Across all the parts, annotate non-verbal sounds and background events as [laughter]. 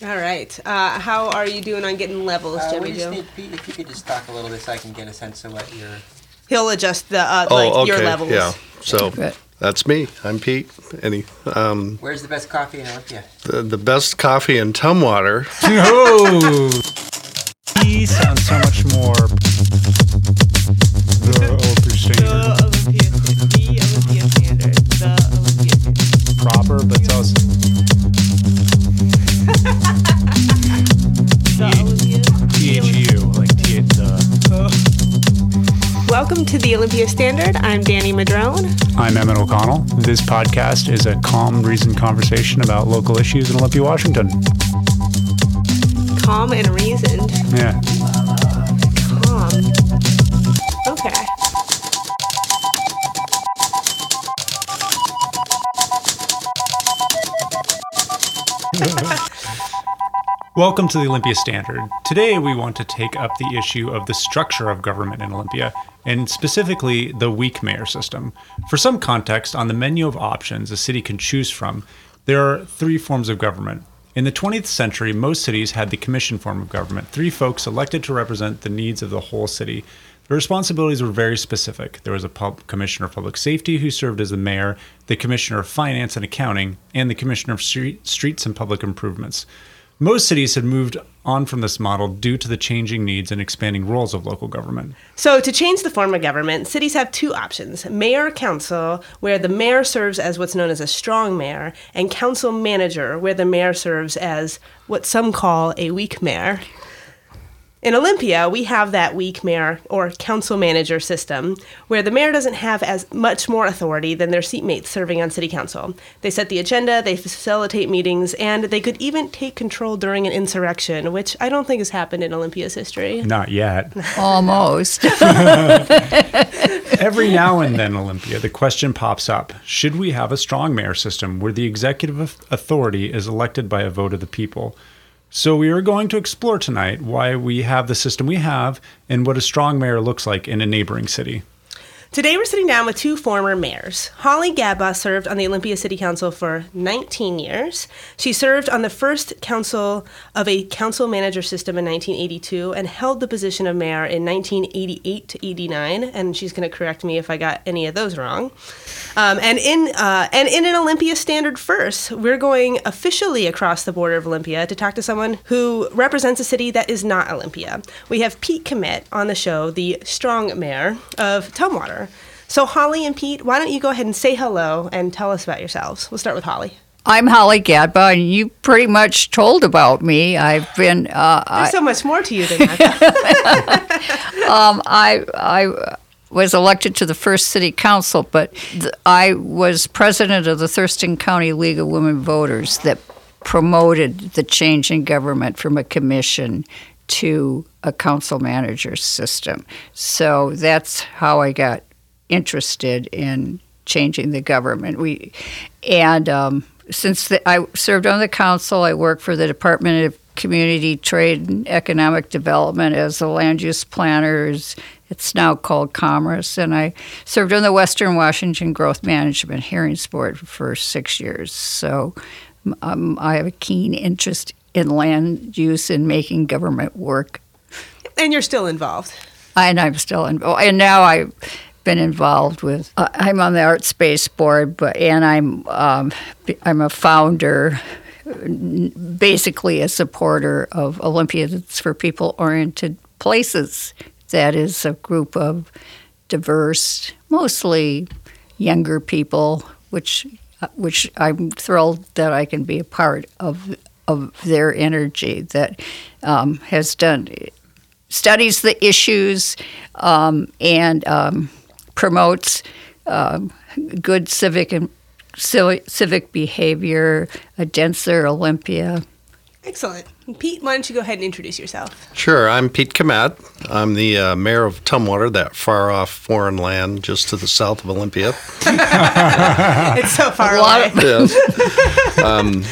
All right. Uh, how are you doing on getting levels, Uh, Jimmy we just Joe? need, Pete, if you could just talk a little bit so I can get a sense of what you're. He'll adjust the uh, Oh, like okay. your levels. Yeah. So Good. that's me. I'm Pete. Any um, Where's the best coffee in Olympia? the, the best coffee in Tumwater. No. [laughs] he sounds so much more. The Olympia standard The Olympia, the Olympia standard, the Olympia standard. proper, but it's also Welcome to the Olympia Standard. I'm Danny Madrone. I'm Emmett O'Connell. This podcast is a calm, reasoned conversation about local issues in Olympia, Washington. Calm and reasoned. Yeah. Welcome to the Olympia Standard. Today we want to take up the issue of the structure of government in Olympia, and specifically the weak mayor system. For some context on the menu of options a city can choose from, there are three forms of government. In the 20th century, most cities had the commission form of government, three folks elected to represent the needs of the whole city. The responsibilities were very specific. There was a pub- commissioner of public safety who served as the mayor, the commissioner of finance and accounting, and the commissioner of street- streets and public improvements. Most cities had moved on from this model due to the changing needs and expanding roles of local government. So, to change the form of government, cities have two options mayor council, where the mayor serves as what's known as a strong mayor, and council manager, where the mayor serves as what some call a weak mayor. In Olympia, we have that weak mayor or council manager system where the mayor doesn't have as much more authority than their seatmates serving on city council. They set the agenda, they facilitate meetings, and they could even take control during an insurrection, which I don't think has happened in Olympia's history. Not yet. [laughs] Almost. [laughs] Every now and then, Olympia, the question pops up should we have a strong mayor system where the executive authority is elected by a vote of the people? So, we are going to explore tonight why we have the system we have and what a strong mayor looks like in a neighboring city. Today we're sitting down with two former mayors. Holly Gadbaw served on the Olympia City Council for 19 years. She served on the first council of a council manager system in 1982 and held the position of mayor in 1988 to 89. And she's going to correct me if I got any of those wrong. Um, and in uh, and in an Olympia standard first, we're going officially across the border of Olympia to talk to someone who represents a city that is not Olympia. We have Pete Kmet on the show, the strong mayor of Tumwater. So Holly and Pete, why don't you go ahead and say hello and tell us about yourselves? We'll start with Holly. I'm Holly Gadbaw, and you pretty much told about me. I've been, uh, I, There's so much more to you than that. [laughs] um, I, I was elected to the first city council, but th- I was president of the Thurston County League of Women Voters that promoted the change in government from a commission to a council manager system. So that's how I got interested in changing the government. We and um, since the, I served on the council, I worked for the Department of Community Trade and Economic Development as a land use planner. It's- now called Commerce, and I served on the Western Washington Growth Management Hearings Board for six years. So um, I have a keen interest in land use and making government work and you're still involved. and I'm still involved. And now I've been involved with. Uh, I'm on the Art Space Board, but and I'm um, I'm a founder, basically a supporter of Olympia. That's for people oriented places. That is a group of diverse, mostly younger people, which uh, which I'm thrilled that I can be a part of of their energy that um, has done studies the issues um, and um, promotes um, good civic and civic, civic behavior, a denser Olympia. Excellent. Pete, why don't you go ahead and introduce yourself? Sure. I'm Pete Kmet. I'm the uh, mayor of Tumwater, that far off foreign land just to the south of Olympia. [laughs] [laughs] It's so far A lot away. of- yes. [laughs] Um,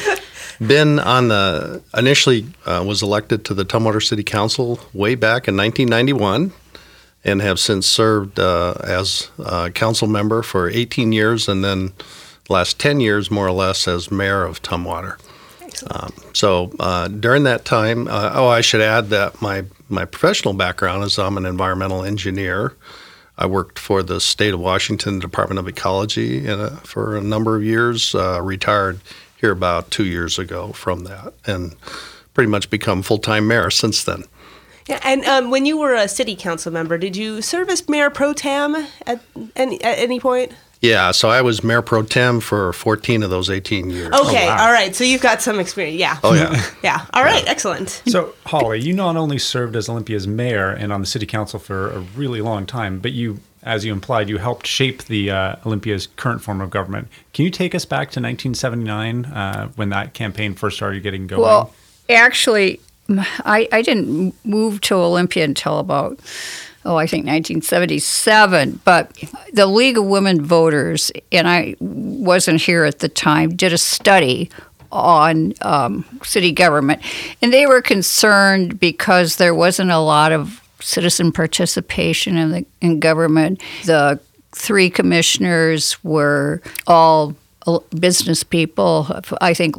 been on the initially uh, was elected to the Tumwater City Council way back in 1991, and have since served uh, as a council member for 18 years, and then last 10 years more or less as mayor of Tumwater. Excellent. So uh, during that time, uh, oh, I should add that my my professional background is I'm an environmental engineer. I worked for the state of Washington Department of Ecology in a, for a number of years. Uh, retired here about two years ago from that, and pretty much become full time mayor since then. Yeah, and um, when you were a city council member, did you serve as mayor pro tem at any at any point? Yeah, so I was mayor pro tem for 14 of those 18 years. Okay, wow. all right. So you've got some experience. Yeah. Oh yeah. [laughs] Yeah. All right. Excellent. So, Holly, you not only served as Olympia's mayor and on the city council for a really long time, but you, as you implied, you helped shape the uh, Olympia's current form of government. Can you take us back to 1979 uh, when that campaign first started getting going? Well, actually, I, I didn't move to Olympia until about, oh, I think 1977. But the League of Women Voters, and I wasn't here at the time, did a study on um, city government. And they were concerned because there wasn't a lot of citizen participation in, the, in government. The three commissioners were all business people. I think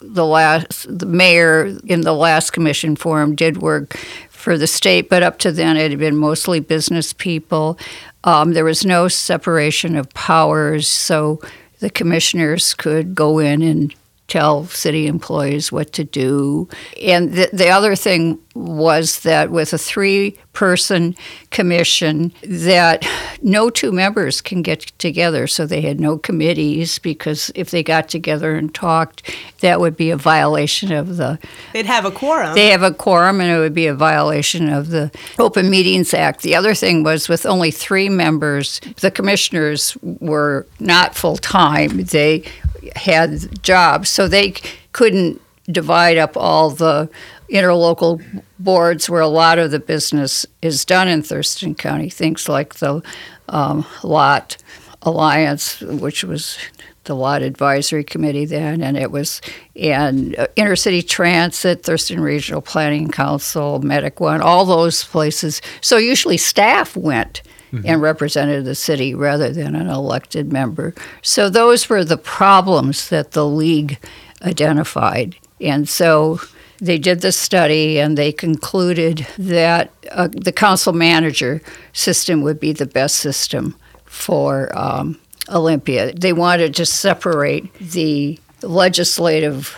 the last the mayor in the last commission forum did work for the state, but up to then it had been mostly business people. Um, there was no separation of powers, so the commissioners could go in and tell city employees what to do. And the, the other thing was that with a three person commission that no two members can get together so they had no committees because if they got together and talked that would be a violation of the They'd have a quorum. they have a quorum and it would be a violation of the Open Meetings Act. The other thing was with only three members, the commissioners were not full time. They had jobs, so they couldn't divide up all the interlocal boards where a lot of the business is done in Thurston County. Things like the um, LOTT Alliance, which was the LOTT Advisory Committee then, and it was and uh, Intercity Transit, Thurston Regional Planning Council, Medic One, all those places. So usually staff went and represented the city rather than an elected member. So those were the problems that the league identified, and so they did the study and they concluded that uh, the council manager system would be the best system for um, Olympia. They wanted to separate the legislative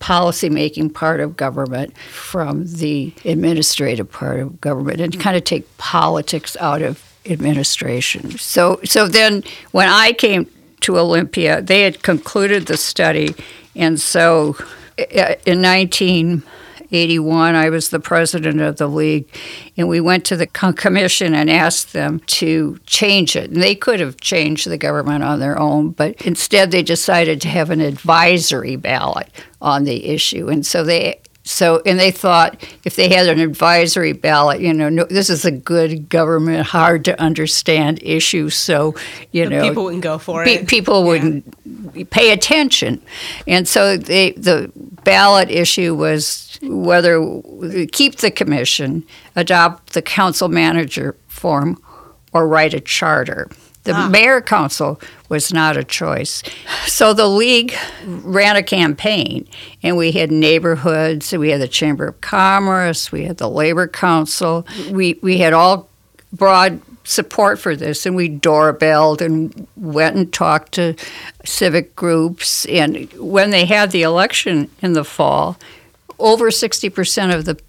policy-making part of government from the administrative part of government and kind of take politics out of administration. So so then when I came to Olympia, they had concluded the study and so uh, in 1981 I was the president of the league and we went to the commission and asked them to change it. And they could have changed the government on their own, but instead they decided to have an advisory ballot on the issue. And so they so, and they thought if they had an advisory ballot, you know, no, this is a good government, hard to understand issue. So, you know, people wouldn't go for pe- it. people wouldn't pay attention. And so they, the ballot issue was whether keep the commission, adopt the council manager form, or write a charter. The ah. mayor council was not a choice. So the league ran a campaign, and we had neighborhoods, we had the Chamber of Commerce, we had the Labor Council, we, we had all broad support for this, and we doorbelled and went and talked to civic groups. And when they had the election in the fall, over 60% of the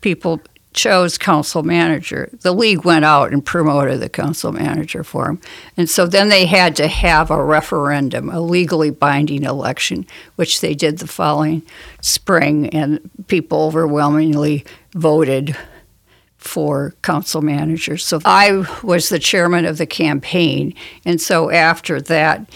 people chose council manager. The league went out and promoted the council manager for him. And so then they had to have a referendum, a legally binding election, which they did the following spring, and people overwhelmingly voted for council manager. So I was the chairman of the campaign. And so after that,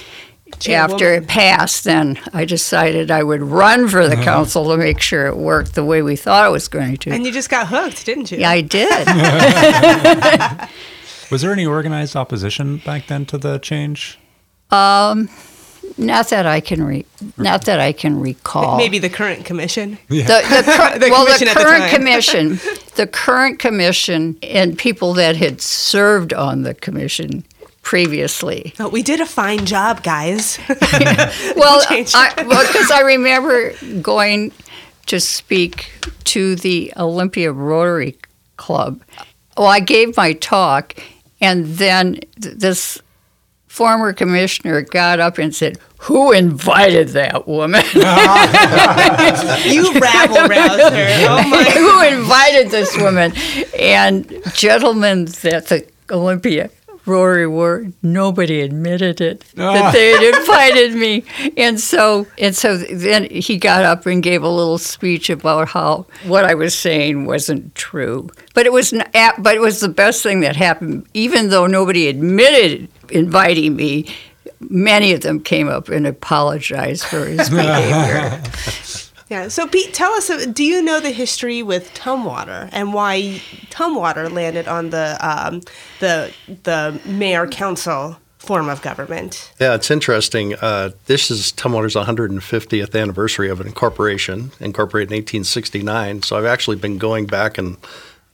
after it passed, then I decided I would run for the council to make sure it worked the way we thought it was going to. and you just got hooked, didn't you? yeah, I did. [laughs] Was there any organized opposition back then to the change? um, not that I can re- not that I can recall. Maybe the current commission. the, the, [laughs] cur- The well, commission the at the current commission, [laughs] the current commission, and people that had served on the commission previously. Oh, we did a fine job, guys. [laughs] [laughs] Well, [laughs] Change. I, well, because I remember going to speak to the Olympia Rotary Club. Well, I gave my talk, and then th- this former commissioner got up and said, "Who invited that woman? you rabble rouser. Oh my. Who invited this woman?" And gentlemen at the Olympia Rotary were nobody admitted it ah. that they had invited me, and so and so then he got up and gave a little speech about how what I was saying wasn't true, but it was n- at- but it was the best thing that happened, even though nobody admitted inviting me. Many of them came up and apologized for his [laughs] behavior. [laughs] Yeah. So, Pete, tell us. uh, Do you know the history with Tumwater and why Tumwater landed on the um, the the mayor council form of government? Yeah, it's interesting. Uh, this is Tumwater's 150th anniversary of an incorporation, incorporated in 1869. So I've actually been going back and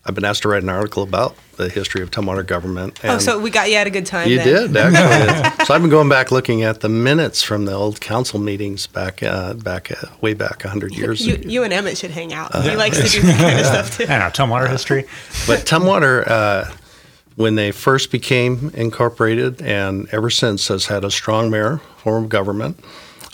I've been asked to write an article about the history of Tumwater government. oh, so we got you at a good time. you then. did [laughs] actually. so I've been going back looking at the minutes from the old council meetings back, uh, back uh, way back 100 years You, ago. you and Emmett should hang out. he likes to do [laughs] that kind of stuff too. I know, Tumwater history. But Tumwater, uh, when they first became incorporated and ever since has had a strong mayor form of government.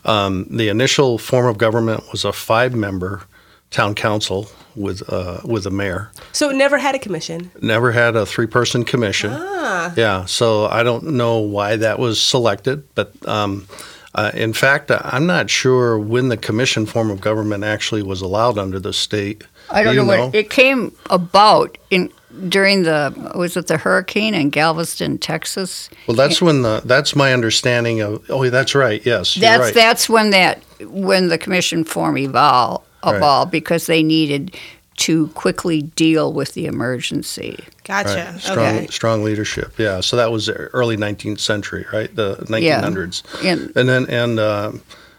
Um, the initial form of government was a five-member town council with uh, with a mayor. So it never had a commission. Never had a three-person commission. Ah. Yeah, so I don't know why that was selected, but um, uh, in fact, I'm not sure when the commission form of government actually was allowed under the state. I don't Do you know what it came about in during the was it the hurricane in Galveston, Texas? Well, that's when the that's my understanding of. Oh, that's right. Yes, you're That's right. that's when that when the commission form evolved Right. evolved because they needed to quickly deal with the emergency. Gotcha. Right. Strong, Okay. strong leadership. Yeah. So that was early 19th century, right? The 1900s. And And then, and uh,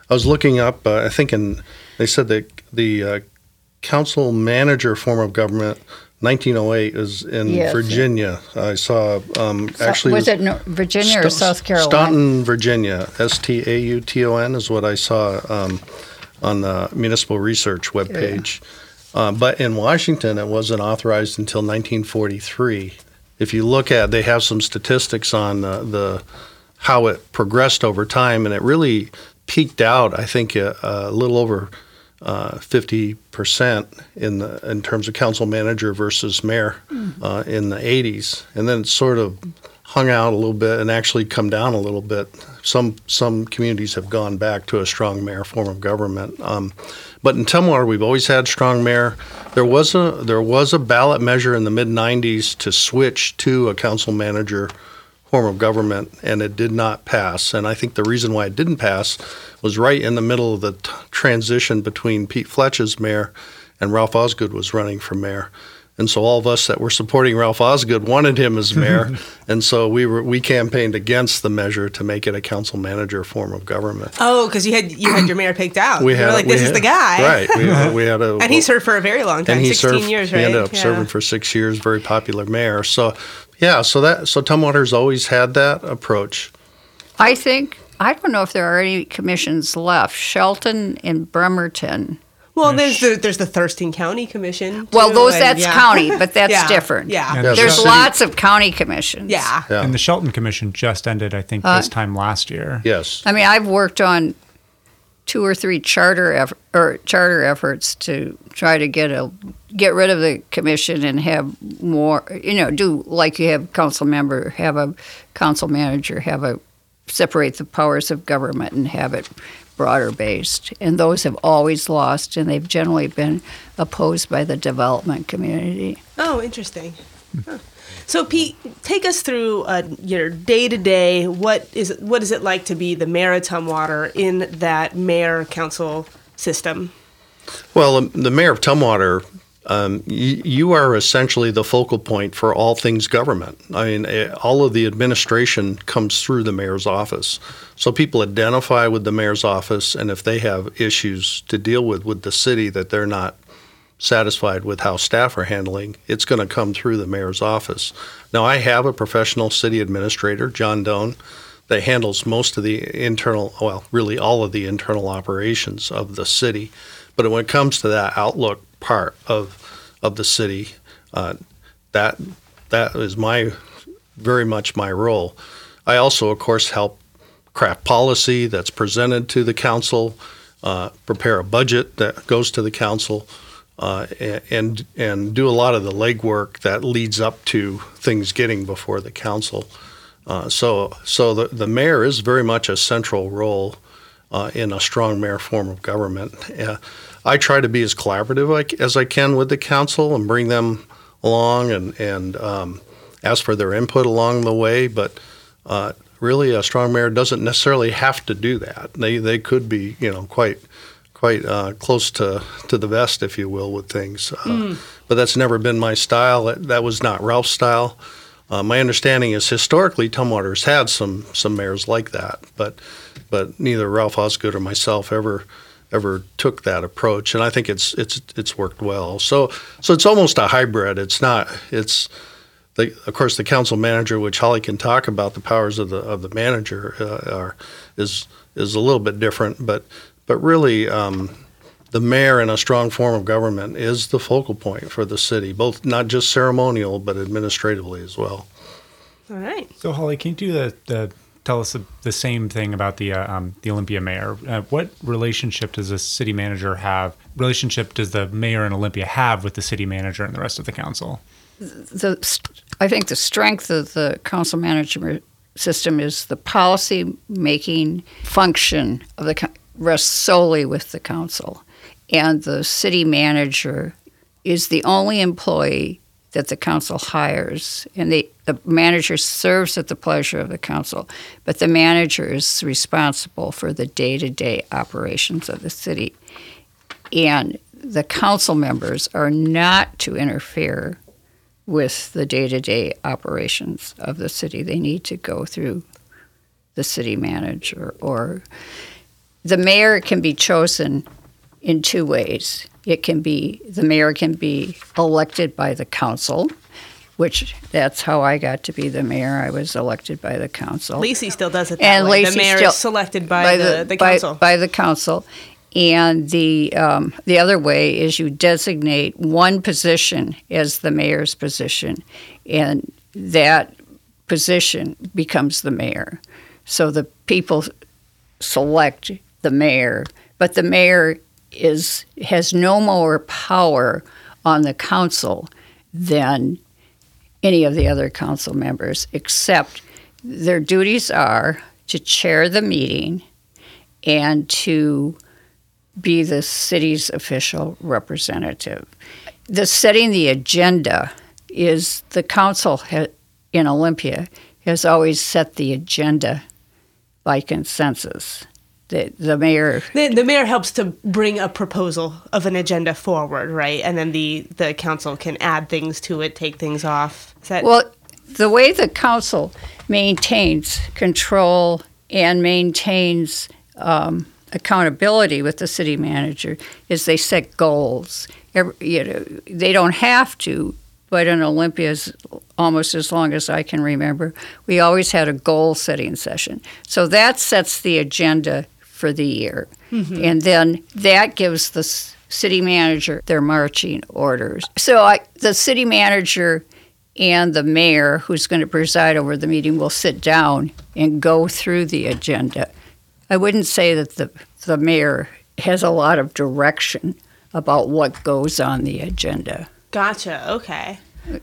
I was looking up. Uh, I think, in they said that the uh, council manager form of government, 1908, is in Yes. Virginia. I saw. Um, actually, was it no- Virginia or South Carolina? Staunton, Virginia. S T A U T O N is what I saw um, on the municipal research webpage. Uh, but in Washington, it wasn't authorized until 1943. If you look at, they have some statistics on uh, the how it progressed over time, and it really peaked out. I think a, a little over uh, fifty percent in the in terms of council manager versus mayor uh, in the '80s, and then it sort of hung out a little bit and actually come down a little bit. Some some communities have gone back to a strong mayor form of government, um, but in Tumwater we've always had strong mayor. There was a there was a ballot measure in the mid '90s to switch to a council manager form of government, and it did not pass. And I think the reason why it didn't pass was right in the middle of the t- transition between Pete Fletch as mayor and Ralph Osgood was running for mayor. And so all of us that were supporting Ralph Osgood wanted him as mayor, [laughs] and so we were we campaigned against the measure to make it a council manager form of government. Oh, because you had you had your mayor picked out. We you had were like, we this is the guy. right? We, we had a [laughs] And he served for a very long time, and he 16 served. years, right? He ended up Yeah. serving for six years. Very popular mayor. So, yeah. So that so Tumwater's always had that approach. I think I don't know if there are any commissions left. Shelton and Bremerton. Well, there's the there's the Thurston County Commission. Well, too, those and that's yeah. county, but [laughs] that's Yeah, different. Yeah. Yeah, Yes, There's city- lots of county commissions. Yeah. Yeah. And the Shelton Commission just ended, I think, Uh, this time last year. Yes. I mean, I've worked on two or three charter eff- or charter efforts to try to get a get rid of the commission and have more. You know, do like you have council member, have a council manager, have a separate the powers of government and have it broader based. And those have always lost, and they've generally been opposed by the development community. Oh, interesting. Huh. So, Pete, take us through uh, your day to day. What is it, what is it like to be the mayor of Tumwater in that mayor council system? Well, um, the mayor of Tumwater, um, you, you are essentially the focal point for all things government. I mean, eh, all of the administration comes through the mayor's office. So people identify with the mayor's office, and if they have issues to deal with with the city that they're not satisfied with how staff are handling, it's going to come through the mayor's office. Now, I have a professional city administrator, John Doan, that handles most of the internal, well, really all of the internal operations of the city. But when it comes to that outlook part of of the city, uh, that that is my very much my role. I also, of course, help craft policy that's presented to the council, uh, prepare a budget that goes to the council, uh, and and do a lot of the legwork that leads up to things getting before the council. Uh, so so the the mayor is very much a central role uh, in a strong mayor form of government. I try to be as collaborative as I can with the council and bring them along and and um, ask for their input along the way, but. Uh, really, a strong mayor doesn't necessarily have to do that. They they could be, you know, quite quite uh, close to, to the vest, if you will, with things. Uh, But that's never been my style. That, that was not Ralph's style. Uh, my understanding is historically Tumwater's had some some mayors like that, but but neither Ralph Osgood or myself ever ever took that approach, and I think it's it's it's worked well. So so it's almost a hybrid. It's not it's the, of course, the council manager, which Holly can talk about the powers of the of the manager, uh, are is is a little bit different, but but really, um, the mayor in a strong form of government is the focal point for the city, both not just ceremonial but administratively as well. All right. So, Holly, can you do the, the tell us the, same thing about the uh, um, the Olympia mayor? Uh, what relationship does the city manager have? Relationship does the mayor in Olympia have with the city manager and the rest of the council? the I think the strength of the council management system is the policy making function of the rests solely with the council, and the city manager is the only employee that the council hires, and the, the manager serves at the pleasure of the council, but the manager is responsible for the day to day operations of the city. And the council members are not to interfere with the day to day operations of the city. They need to go through the city manager, or the mayor can be chosen in two ways. It can be the mayor can be elected by the council, which that's how I got to be the mayor. I was elected by the council. Lacey still does it that And way. Lacey the mayor still- is selected by, the, the, by- council. By, the council. And the um, the other way is you designate one position as the mayor's position, and that position becomes the mayor. So the people select the mayor, but the mayor is has no more power on the council than any of the other council members, except their duties are to chair the meeting and to be the city's official representative. The setting the agenda is the council ha- in Olympia has always set the agenda by consensus. The, the mayor the, the mayor helps to bring a proposal of an agenda forward, right? And then the, the council can add things to it, take things off. That Well, the way the council maintains control and maintains um, accountability with the city manager is they set goals. Every, you know, they don't have to, but in Olympia's almost as long as I can remember, we always had a goal setting session. So that sets the agenda for the year. Mm-hmm. And then that gives the city manager their marching orders. So I, the city manager and the mayor, who's going to preside over the meeting, will sit down and go through the agenda. I wouldn't say that the, the mayor has a lot of direction about what goes on the agenda. gotcha? Okay.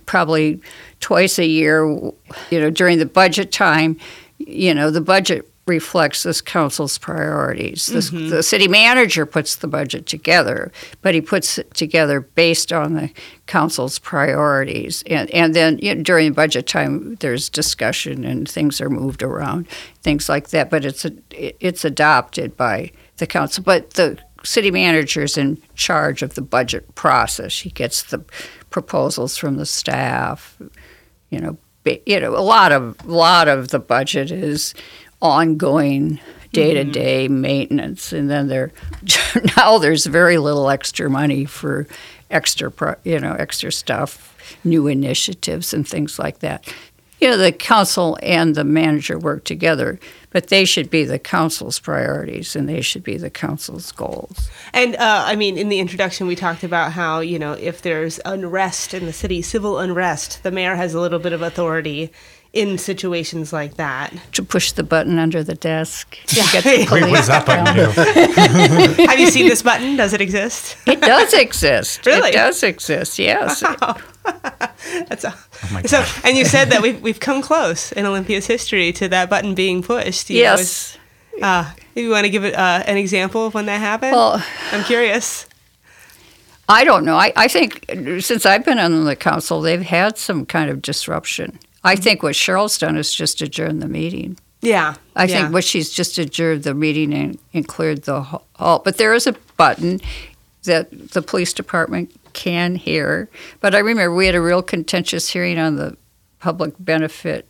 Probably twice a year, you know, during the budget time, you know, the budget reflects this council's priorities. This, mm-hmm. The city manager puts the budget together, but he puts it together based on the council's priorities. And, and then you know, during budget time, there's discussion and things are moved around, things like that. But it's a, it's adopted by the council. But the city manager is in charge of the budget process. He gets the proposals from the staff. You know, you know, a lot of lot of the budget is ongoing day to day maintenance, and then there [laughs] now there's very little extra money for extra, pro- you know, extra stuff, new initiatives and things like that. You know, the council and the manager work together, but they should be the council's priorities and they should be the council's goals. And uh, I mean, in the introduction, we talked about how you know if there's unrest in the city, civil unrest, the mayor has a little bit of authority in situations like that. To push the button under the desk. to Yeah. get the Wait, [laughs] Wait, what police does that button down. do? [laughs] Have you seen this button? Does it exist? It does exist. Really? It does exist, yes. Wow. [laughs] That's a, Oh my so. And you said that we've we've come close in Olympia's history to that button being pushed. you know, yes. it's- uh, you want to give it uh, an example of when that happened? Well, I'm curious. I don't know. I, I think since I've been on the council, they've had some kind of disruption. I think what Cheryl's done is just adjourn the meeting. Yeah. I yeah. think what she's just adjourned the meeting and, and cleared the hall. But there is a button that the police department can hear. But I remember we had a real contentious hearing on the public benefit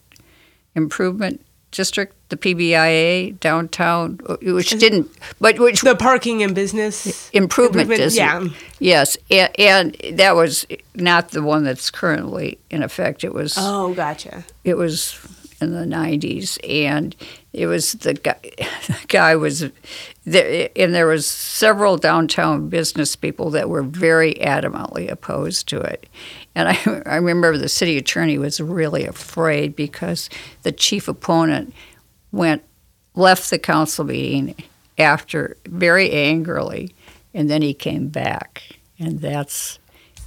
improvement district, the PBIA downtown, uh, which didn't, but which the parking and business improvement district. Yeah. Yes, and, and that was not the one that's currently in effect. It was Oh, gotcha. it was in the 90s and it was the guy, the [laughs] guy was there and there was several downtown business people that were very adamantly opposed to it and I, I remember the city attorney was really afraid because the chief opponent went left the council meeting after very angrily and then he came back. And that's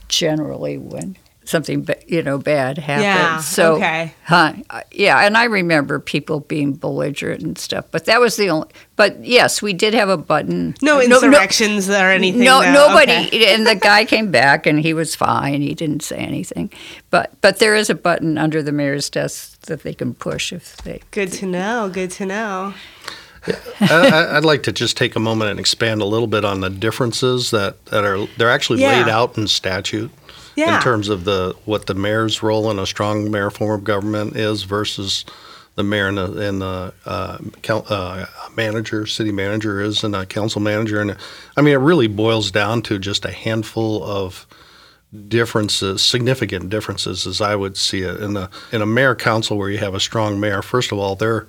generally when something ba- you know bad happens Yeah, so okay. Huh, uh, yeah, and I remember people being belligerent and stuff, but that was the only. But yes, we did have a button. No insurrections or anything. No, though. nobody. Okay. And the [laughs] guy came back, and he was fine. He didn't say anything. But but there is a button under the mayor's desk that they can push if they. Good to know. Good to know. I, I- I'd like to just take a moment and expand a little bit on the differences that, that are they're actually Yeah. laid out in statute Yeah. in terms of the what the mayor's role in a strong mayor form of government is versus the mayor and the, and the uh, coun- uh, manager, city manager is, and a council manager. And I mean, it really boils down to just a handful of differences, significant differences, as I would see it. In the in a mayor council where you have a strong mayor, first of all, they're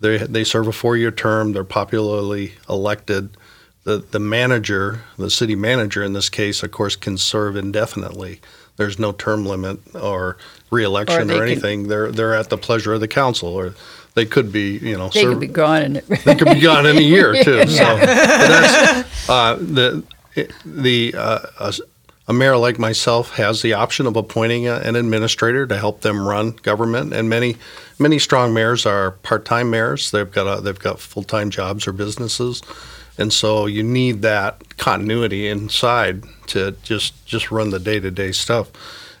they they serve a four year term. They're popularly elected. The the manager, the city manager in this case, of course, can serve indefinitely. There's no term limit or reelection Or or, they can- anything. They're they're at the pleasure of the council, or they could be, you know, They serve- could be gone, it, [laughs] they could be gone in a year [laughs] too. So that's, uh, the the uh, a, a mayor like myself has the option of appointing a, an administrator to help them run government, and many many strong mayors are part time mayors. They've got a, they've got full time jobs or businesses. And so you need that continuity inside to just just run the day to day stuff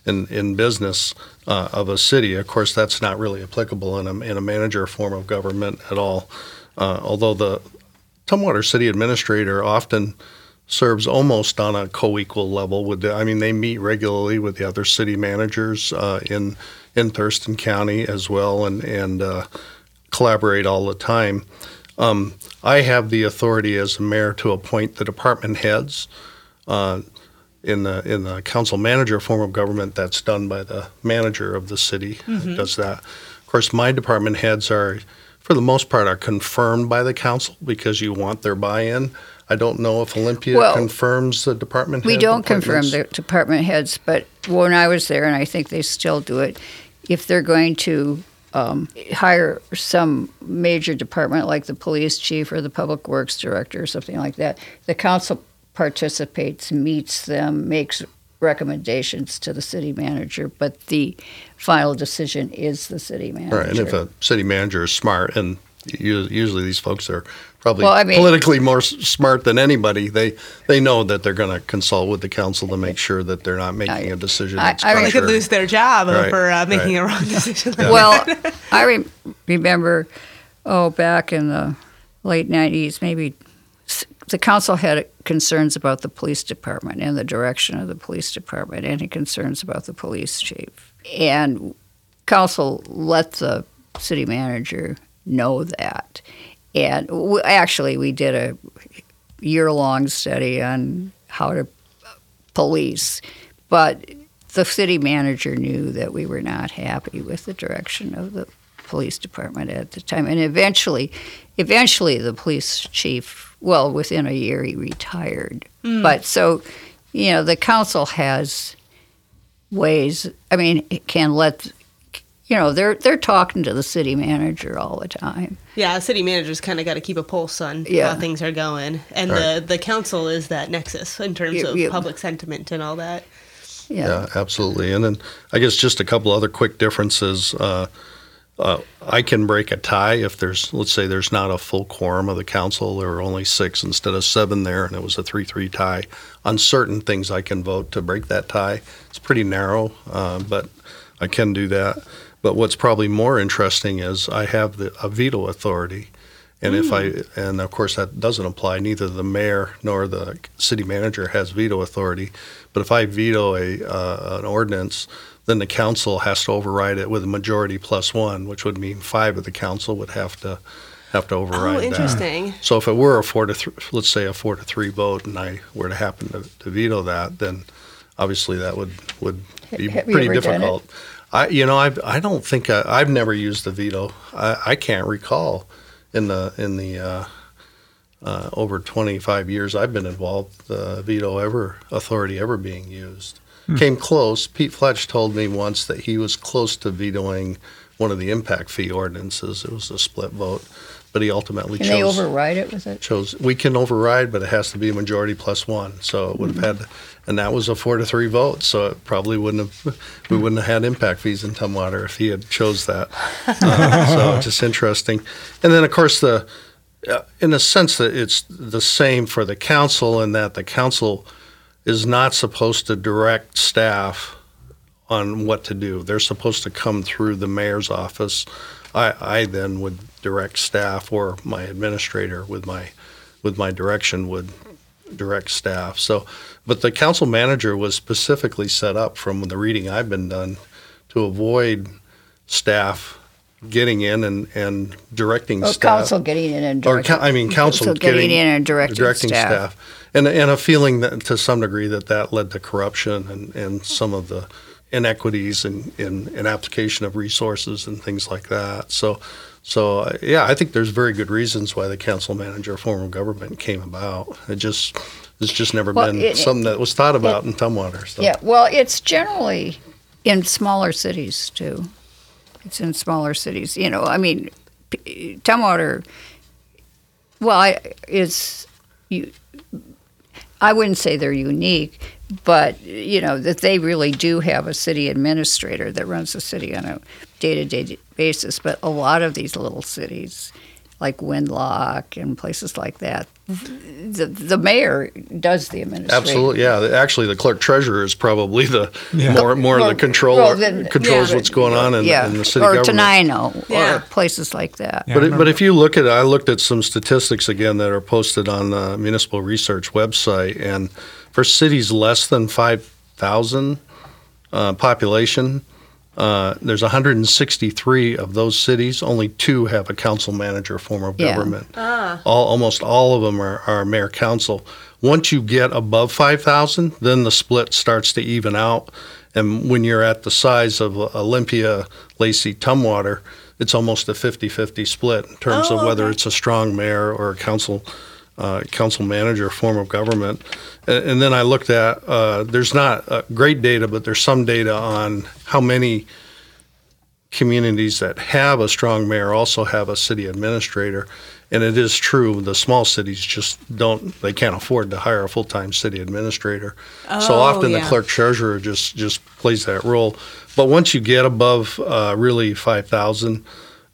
in in business uh, of a city. Of course, that's not really applicable in a in a manager form of government at all. Uh, although the Tumwater City Administrator often serves almost on a co-equal level with the, I mean they meet regularly with the other city managers uh, in in Thurston County as well and and uh, collaborate all the time. Um, I have the authority as a mayor to appoint the department heads. Uh, in the in the council manager form of government, that's done by the manager of the city. that Does that? Of course, my department heads are, for the most part, are confirmed by the council because you want their buy-in. I don't know if Olympia Well, confirms the department. Heads. We don't confirm the department heads. But when I was there, and I think they still do it, if they're going to um, hire some major department like the police chief or the public works director or something like that, the council participates, meets them, makes recommendations to the city manager, but the final decision is the city manager. Right, and if a city manager is smart, and usually these folks are probably Well, I mean- politically more s- smart than anybody, they they know that they're going to consult with the council to make sure that they're not making I- a decision. I- that's I mean- They could lose their job Right, for uh, making right. a wrong [laughs] decision. Well, [laughs] I re- remember, oh, back in the late 90s, maybe the council had concerns about the police department and the direction of the police department, and concerns about the police chief. And council let the city manager know that. And w actually, we did a year long study on how to police, but the city manager knew that we were not happy with the direction of the police department at the time. And eventually, eventually, the police chief, well, within a year, he retired. Hmm. But so, you know, the council has ways. I mean, it can let you know they're they're talking to the city manager all the time. Yeah, city managers kind of got to keep a pulse on Yeah. how things are going, and Right. the the council is that nexus in terms Yeah, of yeah. public sentiment and all that. Yeah. Yeah, absolutely. And then I guess just a couple other quick differences. Uh, uh, I can break a tie if there's, let's say, there's not a full quorum of the council. There were only six instead of seven there, and it was a three-three tie. On certain things, I can vote to break that tie. It's pretty narrow, uh, but I can do that. But what's probably more interesting is I have the a veto authority. And if I, and of course that doesn't apply, neither the mayor nor the city manager has veto authority. But if I veto a, uh, an ordinance, then the council has to override it with a majority plus one, which would mean five of the council would have to, have to override Oh, that. interesting. So if it were a four to three, let's say a four to three vote, and I were to happen to, to veto that, then obviously that would would be pretty ever done it? difficult. I, you know, I I don't think I, I've never used the veto. I, I can't recall in the in the uh, uh, over 25 years I've been involved, the veto ever authority ever being used. Came close. Pete Fletch told me once that he was close to vetoing one of the impact fee ordinances. It was a split vote, but he ultimately Can chose they override it with it? chose we can override, but it has to be a majority plus one. So it would have had, and that was a four to three vote. So it probably wouldn't have, [laughs] we wouldn't have had impact fees in Tumwater if he had chose that. Uh, [laughs] so just interesting. And then of course the, uh, in a sense that it's the same for the council in that the council is not supposed to direct staff on what to do. They're supposed to come through the mayor's office. I, I then would direct staff or my administrator with my with my direction would direct staff. So, but the council manager was specifically set up from the reading I've been done to avoid staff getting in and, and directing Well, staff. council getting in and Or, directing. coun- I mean, council Council getting getting- in and directing, directing staff. staff. And, and a feeling that to some degree that that led to corruption and, and some of the inequities in, in, in application of resources and things like that. So, so uh, yeah, I think there's very good reasons why the council manager form of government came about. It just it's just never Well, been it- something that was thought about in Tumwater. So. Yeah, well, it's generally in smaller cities too. It's in smaller cities. You know, I mean, Tumwater. Well, I, it's you. I wouldn't say they're unique, but you know that they really do have a city administrator that runs the city on a day-to-day basis. But a lot of these little cities, like Winlock and places like that, the the mayor does the administration. Absolutely, yeah. Actually, the clerk treasurer is probably the Yeah. more more Well, the controller well, then- controls yeah. what's going on in, yeah, in the city or government. Tenino, Yeah. or places like that. Yeah, But, it, but if you look at I looked at some statistics again that are posted on the municipal research website, and for cities less than five thousand uh, population, uh, there's 163 of those cities. Only two have a council manager form of Yeah. government. All, almost all of them are, are mayor council. Once you get above 5,000, then the split starts to even out. And when you're at the size of Olympia, Lacey, Tumwater, it's almost a 50-50 split in terms Oh, of whether okay. it's a strong mayor or a council uh, council manager form of government. And, and then I looked at uh, there's not uh, great data, but there's some data on how many communities that have a strong mayor also have a city administrator. And it is true, the small cities just don't, they can't afford to hire a full-time city administrator. so Oh, often the clerk treasurer just, just plays that role. But once you get above uh, really 5,000,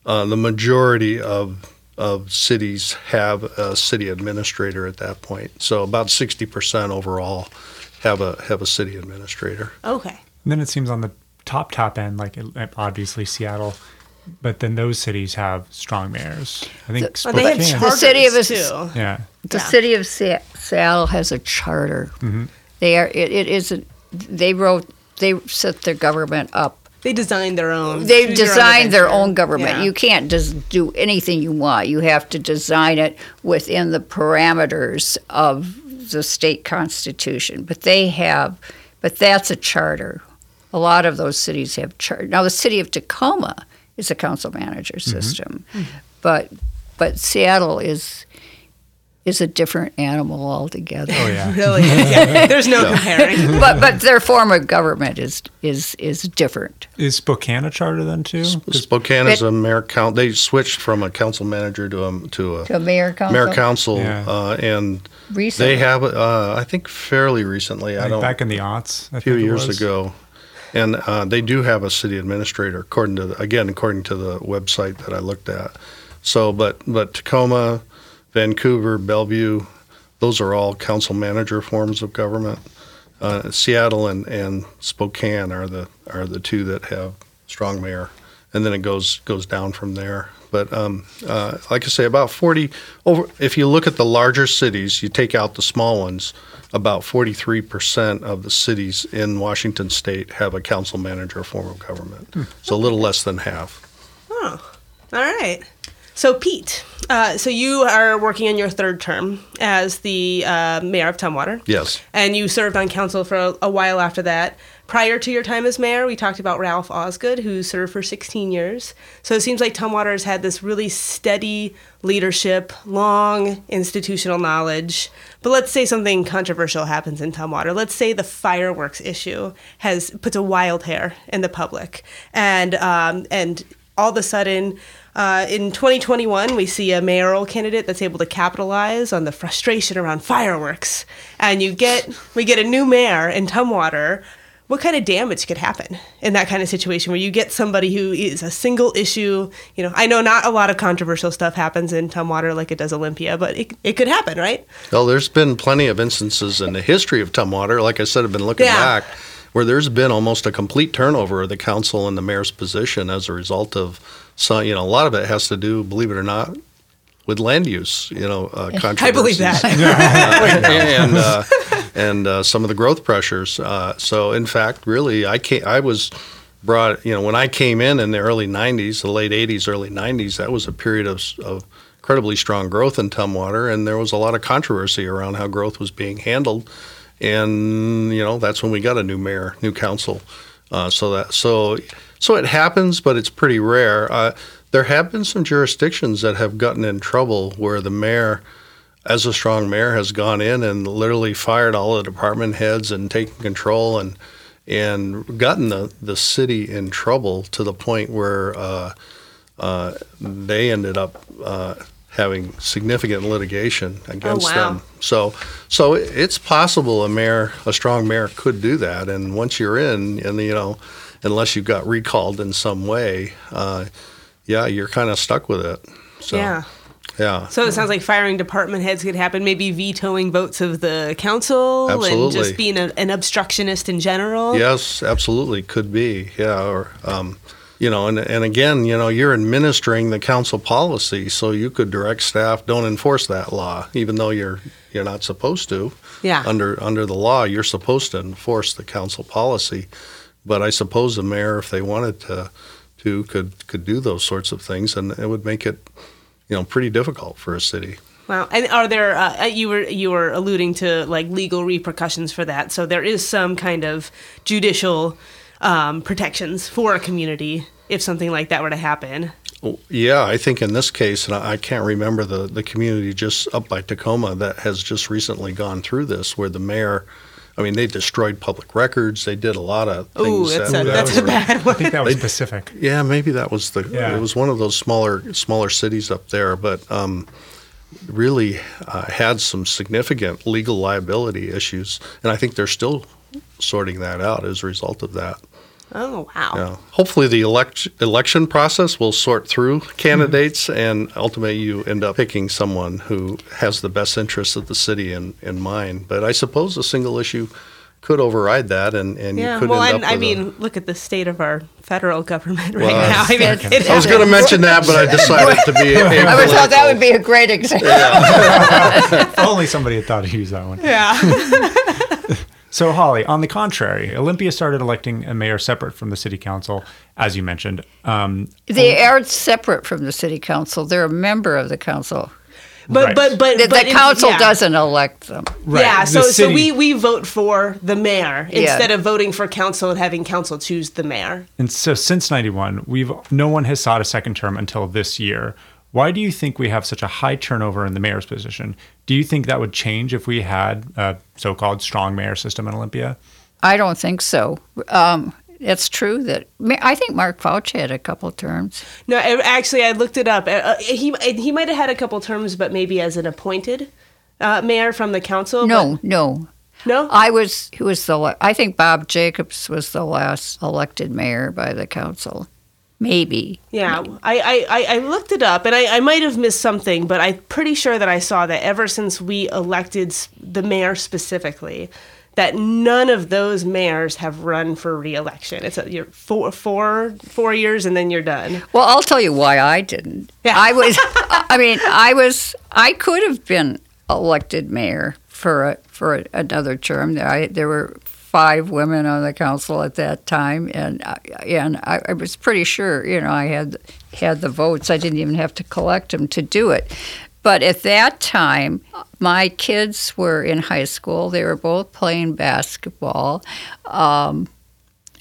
uh, the majority of, of cities have a city administrator at that point. So about 60% overall have a, have a city administrator. Okay. And then it seems on the top top end, like obviously Seattle, but then those cities have strong mayors. I think Oh, they have The city of charters, too. yeah, The Yeah. city of Seattle has a charter. Mm-hmm. They are. It, it is. A, they wrote. They set their government up They designed their own. They've choose your own designed their own government. Yeah. You can't just do anything you want. You have to design it within the parameters of the state constitution. But they have, but that's a charter. A lot of those cities have charter. Now, the city of Tacoma is a council manager mm-hmm. system, but but Seattle is is a different animal altogether. Oh yeah. [laughs] Really? [laughs] Yeah. There's no comparing. [laughs] but but their form of government is is is different. Is Spokane a charter then too? 'Cause Spokane is a mayor count. They switched from a council manager to a to a To a mayor council. mayor council, Yeah. uh, and Recently. they have uh, I think fairly recently. I like don't back in the aughts, a few years was. ago, and uh, they do have a city administrator, according to the, again according to the website that I looked at. So, but but Tacoma, Vancouver, Bellevue, those are all council manager forms of government. Uh, Seattle and, and Spokane are the are the two that have strong mayor, and then it goes goes down from there. But um, uh, like I say, about forty over. If you look at the larger cities, you take out the small ones. About forty three percent of the cities in Washington State have a council manager form of government. So a little less than half. Oh, All right. So, Pete, uh, so you are working in your third term as the uh, mayor of Tumwater. Yes. And you served on council for a, a while after that. Prior to your time as mayor, we talked about Ralph Osgood, who served for 16 years. So it seems like Tumwater has had this really steady leadership, long institutional knowledge. But let's say something controversial happens in Tumwater. Let's say the fireworks issue has puts a wild hair in the public, and um, and all of a sudden, uh, in 2021, we see a mayoral candidate that's able to capitalize on the frustration around fireworks, and you get we get a new mayor in Tumwater. What kind of damage could happen in that kind of situation where you get somebody who is a single issue? You know, I know not a lot of controversial stuff happens in Tumwater like it does Olympia, but it, it could happen, right? Well, there's been plenty of instances in the history of Tumwater. Like I said, I've been looking Yeah. back where there's been almost a complete turnover of the council and the mayor's position as a result of some. You know, a lot of it has to do, believe it or not, with land use. You know, uh, controversies. I believe that. [laughs] and uh, and uh, some of the growth pressures. Uh, so, in fact, really, I came, I was brought. You know, when I came in in the early '90s, the late '80s, early '90s, that was a period of, of incredibly strong growth in Tumwater, and there was a lot of controversy around how growth was being handled. And you know, that's when we got a new mayor, new council. Uh, so that so so it happens, but it's pretty rare. Uh, there have been some jurisdictions that have gotten in trouble where the mayor as a strong mayor has gone in and literally fired all the department heads and taken control and and gotten the, the city in trouble to the point where uh, uh, they ended up uh, having significant litigation against wow. them. So so it's possible a mayor, a strong mayor, could do that. And once you're in, and you know, unless you got recalled in some way, uh, yeah, you're kind of stuck with it. So, yeah. Yeah. So it sounds like firing department heads could happen, maybe vetoing votes of the council and just being a, an obstructionist in general. Yes, absolutely, could be. Yeah, or um, you know, and and again, you know, you're administering the council policy, so you could direct staff don't enforce that law, even though you're you're not supposed to. Yeah. Under under the law, you're supposed to enforce the council policy, but I suppose the mayor, if they wanted to, to could could do those sorts of things, and it would make it, you know, pretty difficult for a city. Wow. And are there uh, you were you were alluding to like legal repercussions for that? So there is some kind of judicial um, protections for a community if something like that were to happen. Yeah, I think in this case, and I I can't remember the, the community just up by Tacoma that has just recently gone through this, where the mayor, I mean, they destroyed public records. They did a lot of things. Ooh, that's that, a, that that's a were- bad I think that was Pacific. [laughs] Yeah, maybe that was the. Yeah. It was one of those smaller smaller cities up there, but um, really uh, had some significant legal liability issues, and I think they're still sorting that out as a result of that. Oh wow. Yeah. Hopefully, the elect- election process will sort through candidates, mm-hmm. and ultimately, you end up picking someone who has the best interests of the city in, in mind. But I suppose a single issue could override that, and, and Yeah, you could well, end and up I with a- mean, look at the state of our federal government right Well, now. I mean, that's- it I was going to mention that, but I [laughs] decided to be. [laughs] I would thought that would be a great example. [laughs] If only somebody had thought to use that one. Yeah. So, Holly, on the contrary, Olympia started electing a mayor separate from the city council, as you mentioned. Um, They are separate from the city council. They're a member of the council. But Right. but but The, but the in- council yeah. doesn't elect them. right, Yeah, the so so we we vote for the mayor Yeah. instead of voting for council and having council choose the mayor. And so since 91, we've no one has sought a second term until this year. Why do you think we have such a high turnover in the mayor's position? Do you think that would change if we had a so-called strong mayor system in Olympia? I don't think so. Um, it's true that I think Mark Foutch had a couple terms. No, actually, I looked it up. Uh, uh, he he might have had a couple terms, but maybe as an appointed uh, mayor from the council. No, no. but- no. I was who was the I think Bob Jacobs was the last elected mayor by the council. Maybe. Yeah, I, I, I- I looked it up, and I, I might have missed something, but I'm pretty sure that I saw that ever since we elected the mayor specifically, that none of those mayors have run for reelection. It's a, you're four, four, four years, and then you're done. Well, I'll tell you why I didn't. Yeah. I was [laughs] I mean, I was I could have been elected mayor for a, for a, another term. There I, there were five women on the council at that time and I, and I, I was pretty sure, you know, I had had the votes. I didn't even have to collect them to do it. But at that time, my kids were in high school. They were both playing basketball. Um,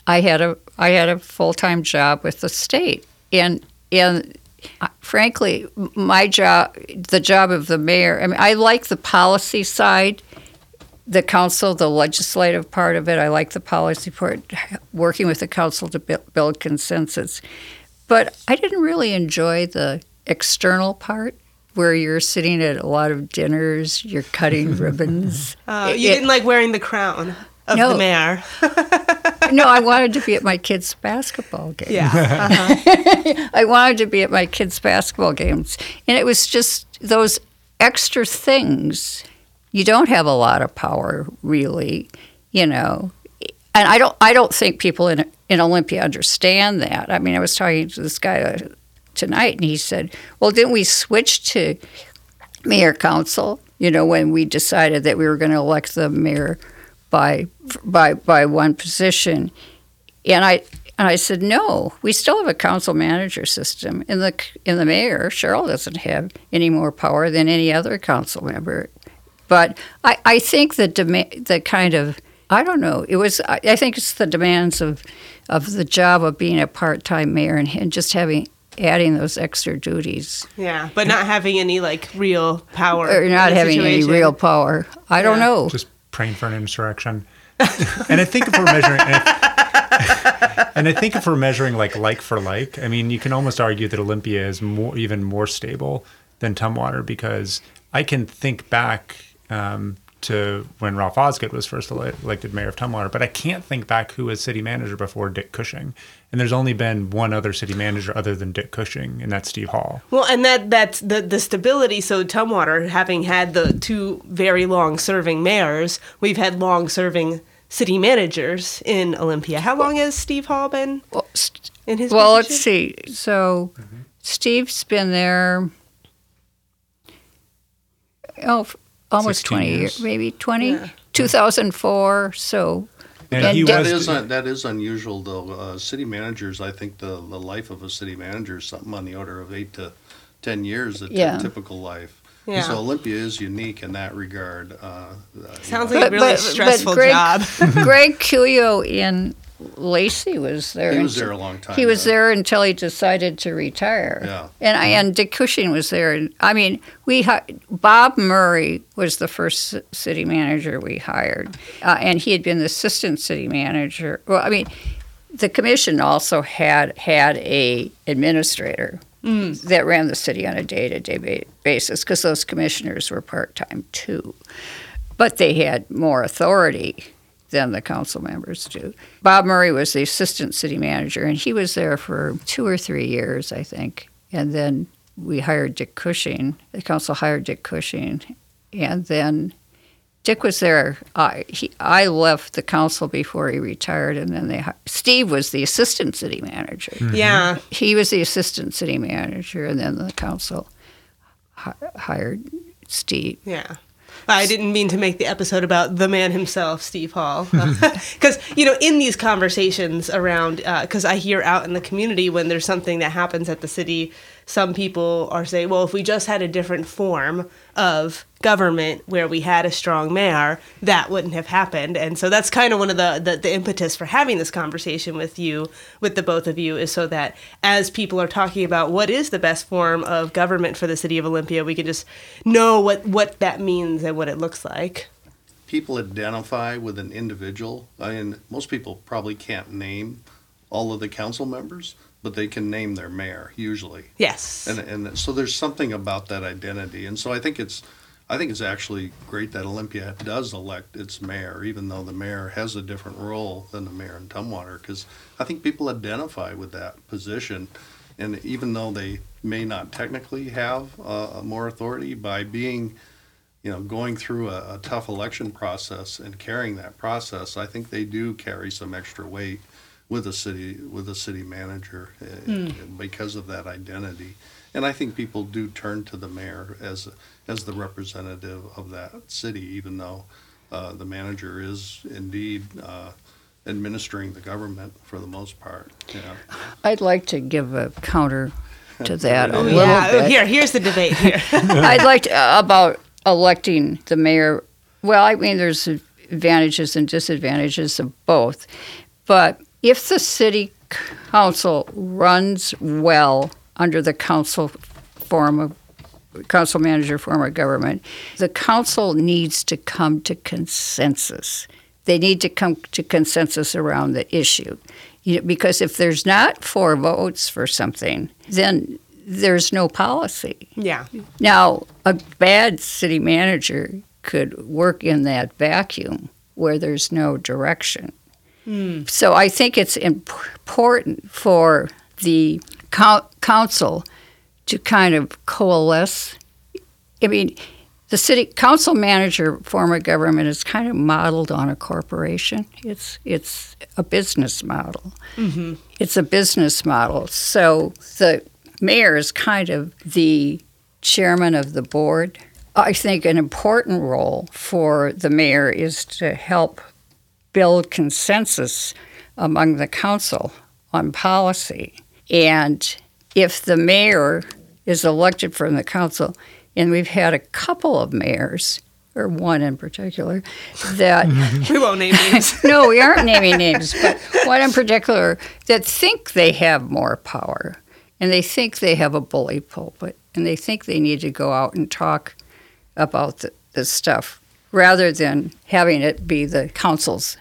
I had a I had a full time job with the state, and and uh, frankly, my job, the job of the mayor. I mean, I like the policy side, the council, the legislative part of it. I like the policy part, working with the council to build, build consensus. But I didn't really enjoy the external part. Where you're sitting at a lot of dinners, you're cutting [laughs] ribbons. Uh, you It- didn't like wearing the crown of No. the mayor. [laughs] no, I wanted to be at [laughs] my kids' basketball game. Yeah. I wanted to be at my kids' basketball games. And it was just those extra things. You don't have a lot of power, really, you know. And I don't, I don't think people in, in Olympia understand that. I mean, I was talking to this guy uh, tonight, and he said, well, didn't we switch to mayor council, you know, when we decided that we were going to elect the mayor by, by, by one position? And I and I said, no, we still have a council manager system. In the in the mayor, Cheryl doesn't have any more power than any other council member. But I, I think the dema- the kind of I don't know. It was I, I think it's the demands of of the job of being a part time mayor and, and just having adding those extra duties yeah, but not having any like real power. or in not the having any real power. I don't know. Just praying for an insurrection. [laughs] and I think if we're measuring, and, if- [laughs] and I think if we're measuring like like for like, I mean, you can almost argue that Olympia is more even more stable than Tumwater because I can think back um, to when Ralph Osgood was first elected mayor of Tumwater, but I can't think back who was city manager before Dick Cushing. And there's only been one other city manager other than Dick Cushing, and that's Steve Hall. Well, and that that's the the stability. So Tumwater, having had the two very long serving mayors, we've had long serving city managers in Olympia. How long has Steve Hall been Well, st- in his? Well, let's see. So, Steve's been there. Oh, f- almost twenty years. years, maybe twenty. Yeah. 2004. So, And, And he Dick- That was is un, that is unusual though. Uh, city managers, I think the the life of a city manager is something on the order of eight to ten years. A ty- Yeah. typical life. Yeah. So Olympia is unique in that regard. Uh, uh, Sounds you like know. a really stressful Greg, job. [laughs] Greg [laughs] Cuoio in Lacey was there. He was until- there a long time. He was yeah. there until he decided to retire. Yeah. And I, and Dick Cushing was there. And I mean, we hi- Bob Murray was the first city manager we hired, uh, and he had been the assistant city manager. Well, I mean, the commission also had had a administrator that ran the city on a day to day basis because those commissioners were part time too, but they had more authority than the council members do. Bob Murray was the assistant city manager, and he was there for two or three years, I think. And then we hired Dick Cushing. The council hired Dick Cushing, and then Dick was there. I he, I left the council before he retired, and then they Steve was the assistant city manager. Mm-hmm. yeah, He was the assistant city manager, and then the council hi- hired Steve. yeah. I didn't mean to make the episode about the man himself, Steve Hall, [laughs] [laughs] because you know, in these conversations around, uh, because I hear out in the community when there's something that happens at the city, some people are saying, well, if we just had a different form of government where we had a strong mayor, that wouldn't have happened. And so that's kind of one of the, the, the impetus for having this conversation with you, with the both of you, is so that as people are talking about what is the best form of government for the city of Olympia, we can just know what, what that means and what it looks like. People identify with an individual. I mean, most people probably can't name all of the council members, but they can name their mayor usually. Yes. And, and so there's something about that identity. And so I think it's, I think it's actually great that Olympia does elect its mayor, even though the mayor has a different role than the mayor in Tumwater, because I think people identify with that position. And even though they may not technically have uh, more authority by being, you know, going through a, a tough election process and carrying that process, I think they do carry some extra weight with a city with the city manager uh, because of that identity. And I think people do turn to the mayor as as the representative of that city, even though uh, the manager is indeed uh, administering the government for the most part. Yeah. I'd like to give a counter to [laughs] that a little yeah. bit. Here, here's the debate here. [laughs] [laughs] I'd like to, uh, about electing the mayor. Well, I mean, there's advantages and disadvantages of both, but if the city council runs well under the council form of council manager form of government, the council needs to come to consensus. They need to come to consensus around the issue. You know, because if there's not four votes for something, then there's no policy. yeah. Now, a bad city manager could work in that vacuum where there's no direction. So I think it's important for the coun council to kind of coalesce. I mean, the city council manager form of government is kind of modeled on a corporation. It's it's a business model. Mm-hmm. It's a business model. So the mayor is kind of the chairman of the board. I think an important role for the mayor is to help build consensus among the council on policy. And if the mayor is elected from the council, and we've had a couple of mayors, or one in particular, that [laughs] We won't name [laughs] names. no, we aren't naming names, but one in particular that think they have more power and they think they have a bully pulpit and they think they need to go out and talk about the, the stuff rather than having it be the council's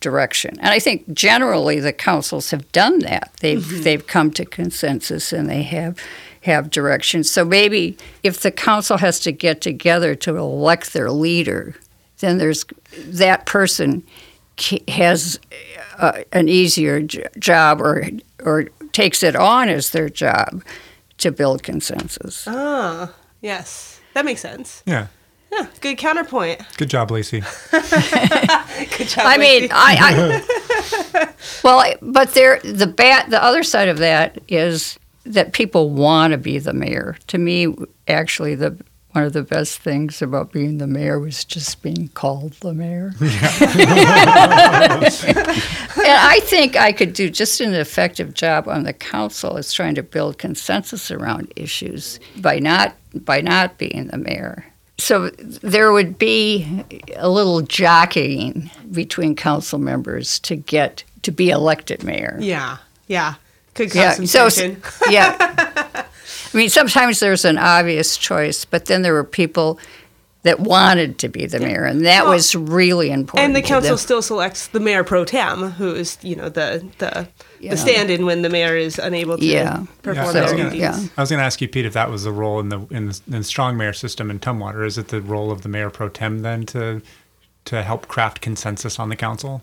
direction. And I think generally the councils have done that. They've they've come to consensus and they have have direction. So maybe if the council has to get together to elect their leader, then there's that person has uh, an easier j- job or or takes it on as their job to build consensus. Ah, yes. That makes sense. Yeah. Yeah, good counterpoint. Good job, Lacey. [laughs] [laughs] Good job. I mean, I, I [laughs] well, I- but there the bat the other side of that is that people want to be the mayor. To me, actually, the one of the best things about being the mayor was just being called the mayor. Yeah. and I think I could do just an effective job on the council as trying to build consensus around issues by not by not being the mayor. So there would be a little jockeying between council members to get to be elected mayor. yeah, yeah. Could cause Yeah, some so tension. yeah. [laughs] I mean, sometimes there's an obvious choice, but then there were people that wanted to be the mayor, and that Well, was really important. And the council them. still selects the mayor pro tem, who is, you know, the the, Yeah. the stand-in when the mayor is unable to Yeah. perform Yeah, their so, duties. yeah. I was going to ask you, Pete, if that was the role in the in the, in the strong mayor system in Tumwater. Is it the role of the mayor pro tem then to to help craft consensus on the council?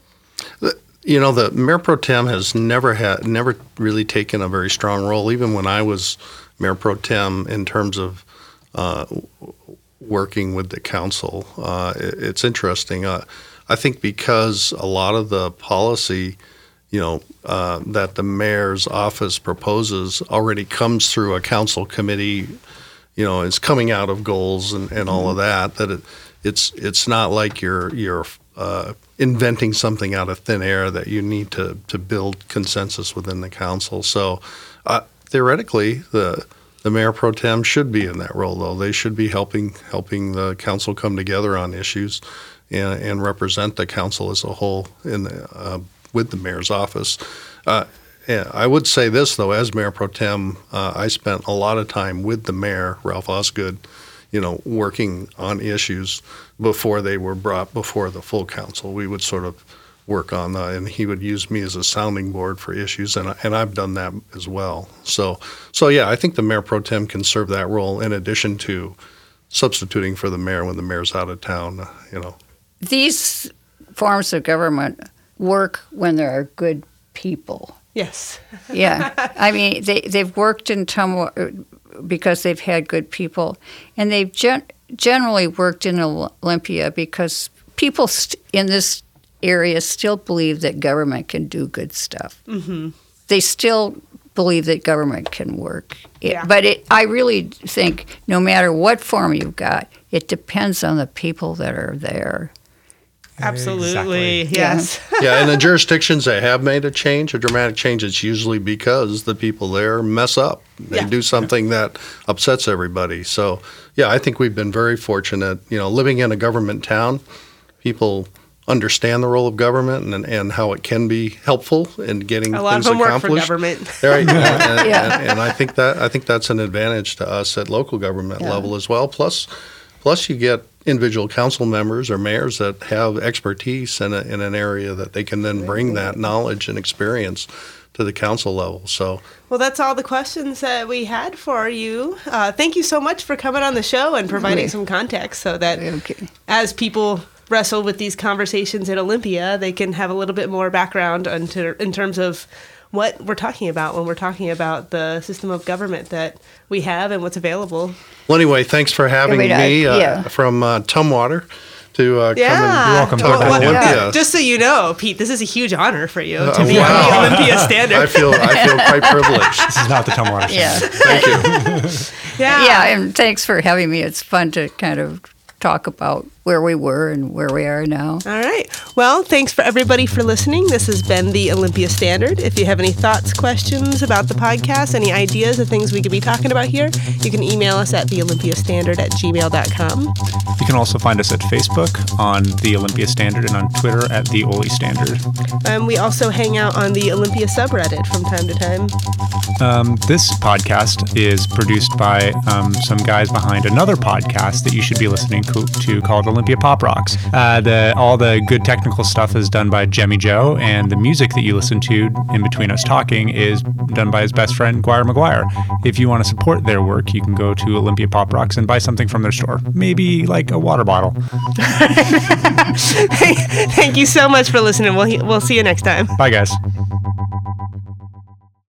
You know, the mayor pro tem has never had, never really taken a very strong role, even when I was mayor pro tem in terms of uh, working with the council. Uh, it- it's interesting. Uh, I think because a lot of the policy, you know, uh, that the mayor's office proposes already comes through a council committee, you know, it's coming out of goals and, and all of that, that it, it's it's not like you're you're uh, inventing something out of thin air that you need to to build consensus within the council. So uh, theoretically, the the mayor pro tem should be in that role, though. They should be helping helping the council come together on issues and, and represent the council as a whole in the, uh, with the mayor's office. Uh, I would say this though, as mayor pro tem, uh, I spent a lot of time with the mayor, Ralph Osgood, you know, working on issues before they were brought before the full council. We would sort of work on that, and he would use me as a sounding board for issues, and and I've done that as well. So so yeah, I think the mayor pro tem can serve that role in addition to substituting for the mayor when the mayor's out of town. Uh, you know, These forms of government work when there are good people. Yes. [laughs] Yeah, I mean they they've worked in Tumwa because they've had good people, and they've gen- generally worked in Olympia because people st- in this area still believe that government can do good stuff. Mm-hmm. They still believe that government can work. It- Yeah. But it, I really think no matter what form you've got, it depends on the people that are there. Absolutely. Exactly. Yes. yeah, [laughs] and the jurisdictions that have made a change, a dramatic change, it's usually because the people there mess up. They Yeah. do something that upsets everybody. So, yeah, I think we've been very fortunate. You know, living in a government town, people understand the role of government and, and how it can be helpful in getting A lot of things homework for government. [laughs] Right, and, and- [laughs] Yeah. and, and I think that I think that's an advantage to us at local government Yeah. level as well. Plus, plus you get individual council members or mayors that have expertise in, a, in an area that they can then bring that knowledge and experience to the council level. So Well, that's all the questions that we had for you. Uh, thank you so much for coming on the show and providing Okay. some context so that Okay. as people wrestle with these conversations at Olympia, they can have a little bit more background into, in terms of what we're talking about when we're talking about the system of government that we have and what's available. Well, anyway, thanks for having I mean, I- me uh, yeah. from uh, Tumwater to uh, Yeah. come and welcome to talk the Olympia. Olympia. Just so you know, Pete, this is a huge honor for you to Uh, be wow. on the Olympia [laughs] standard. I feel I feel quite privileged. This is not the Tumwater Yeah. [laughs] Thank you. [laughs] yeah. Yeah, and thanks for having me. It's fun to kind of talk about where we were and where we are now. All right. Well, thanks for everybody for listening. This has been the Olympia Standard. If you have any thoughts, questions about the podcast, any ideas of things we could be talking about here, you can email us at theolympiastandard at gmail.com. You can also find us at Facebook on the Olympia Standard and on Twitter at the Oly Standard. Um, we also hang out on the Olympia subreddit from time to time. Um, this podcast is produced by um, some guys behind another podcast that you should be listening to called Olympia Pop Rocks. Uh, the, all the good technical stuff is done by Jemmy Joe, and the music that you listen to in between us talking is done by his best friend, Guire McGuire. If you want to support their work, you can go to Olympia Pop Rocks and buy something from their store. Maybe like a water bottle. [laughs] Thank you so much for listening. We'll, we'll see you next time. Bye, guys.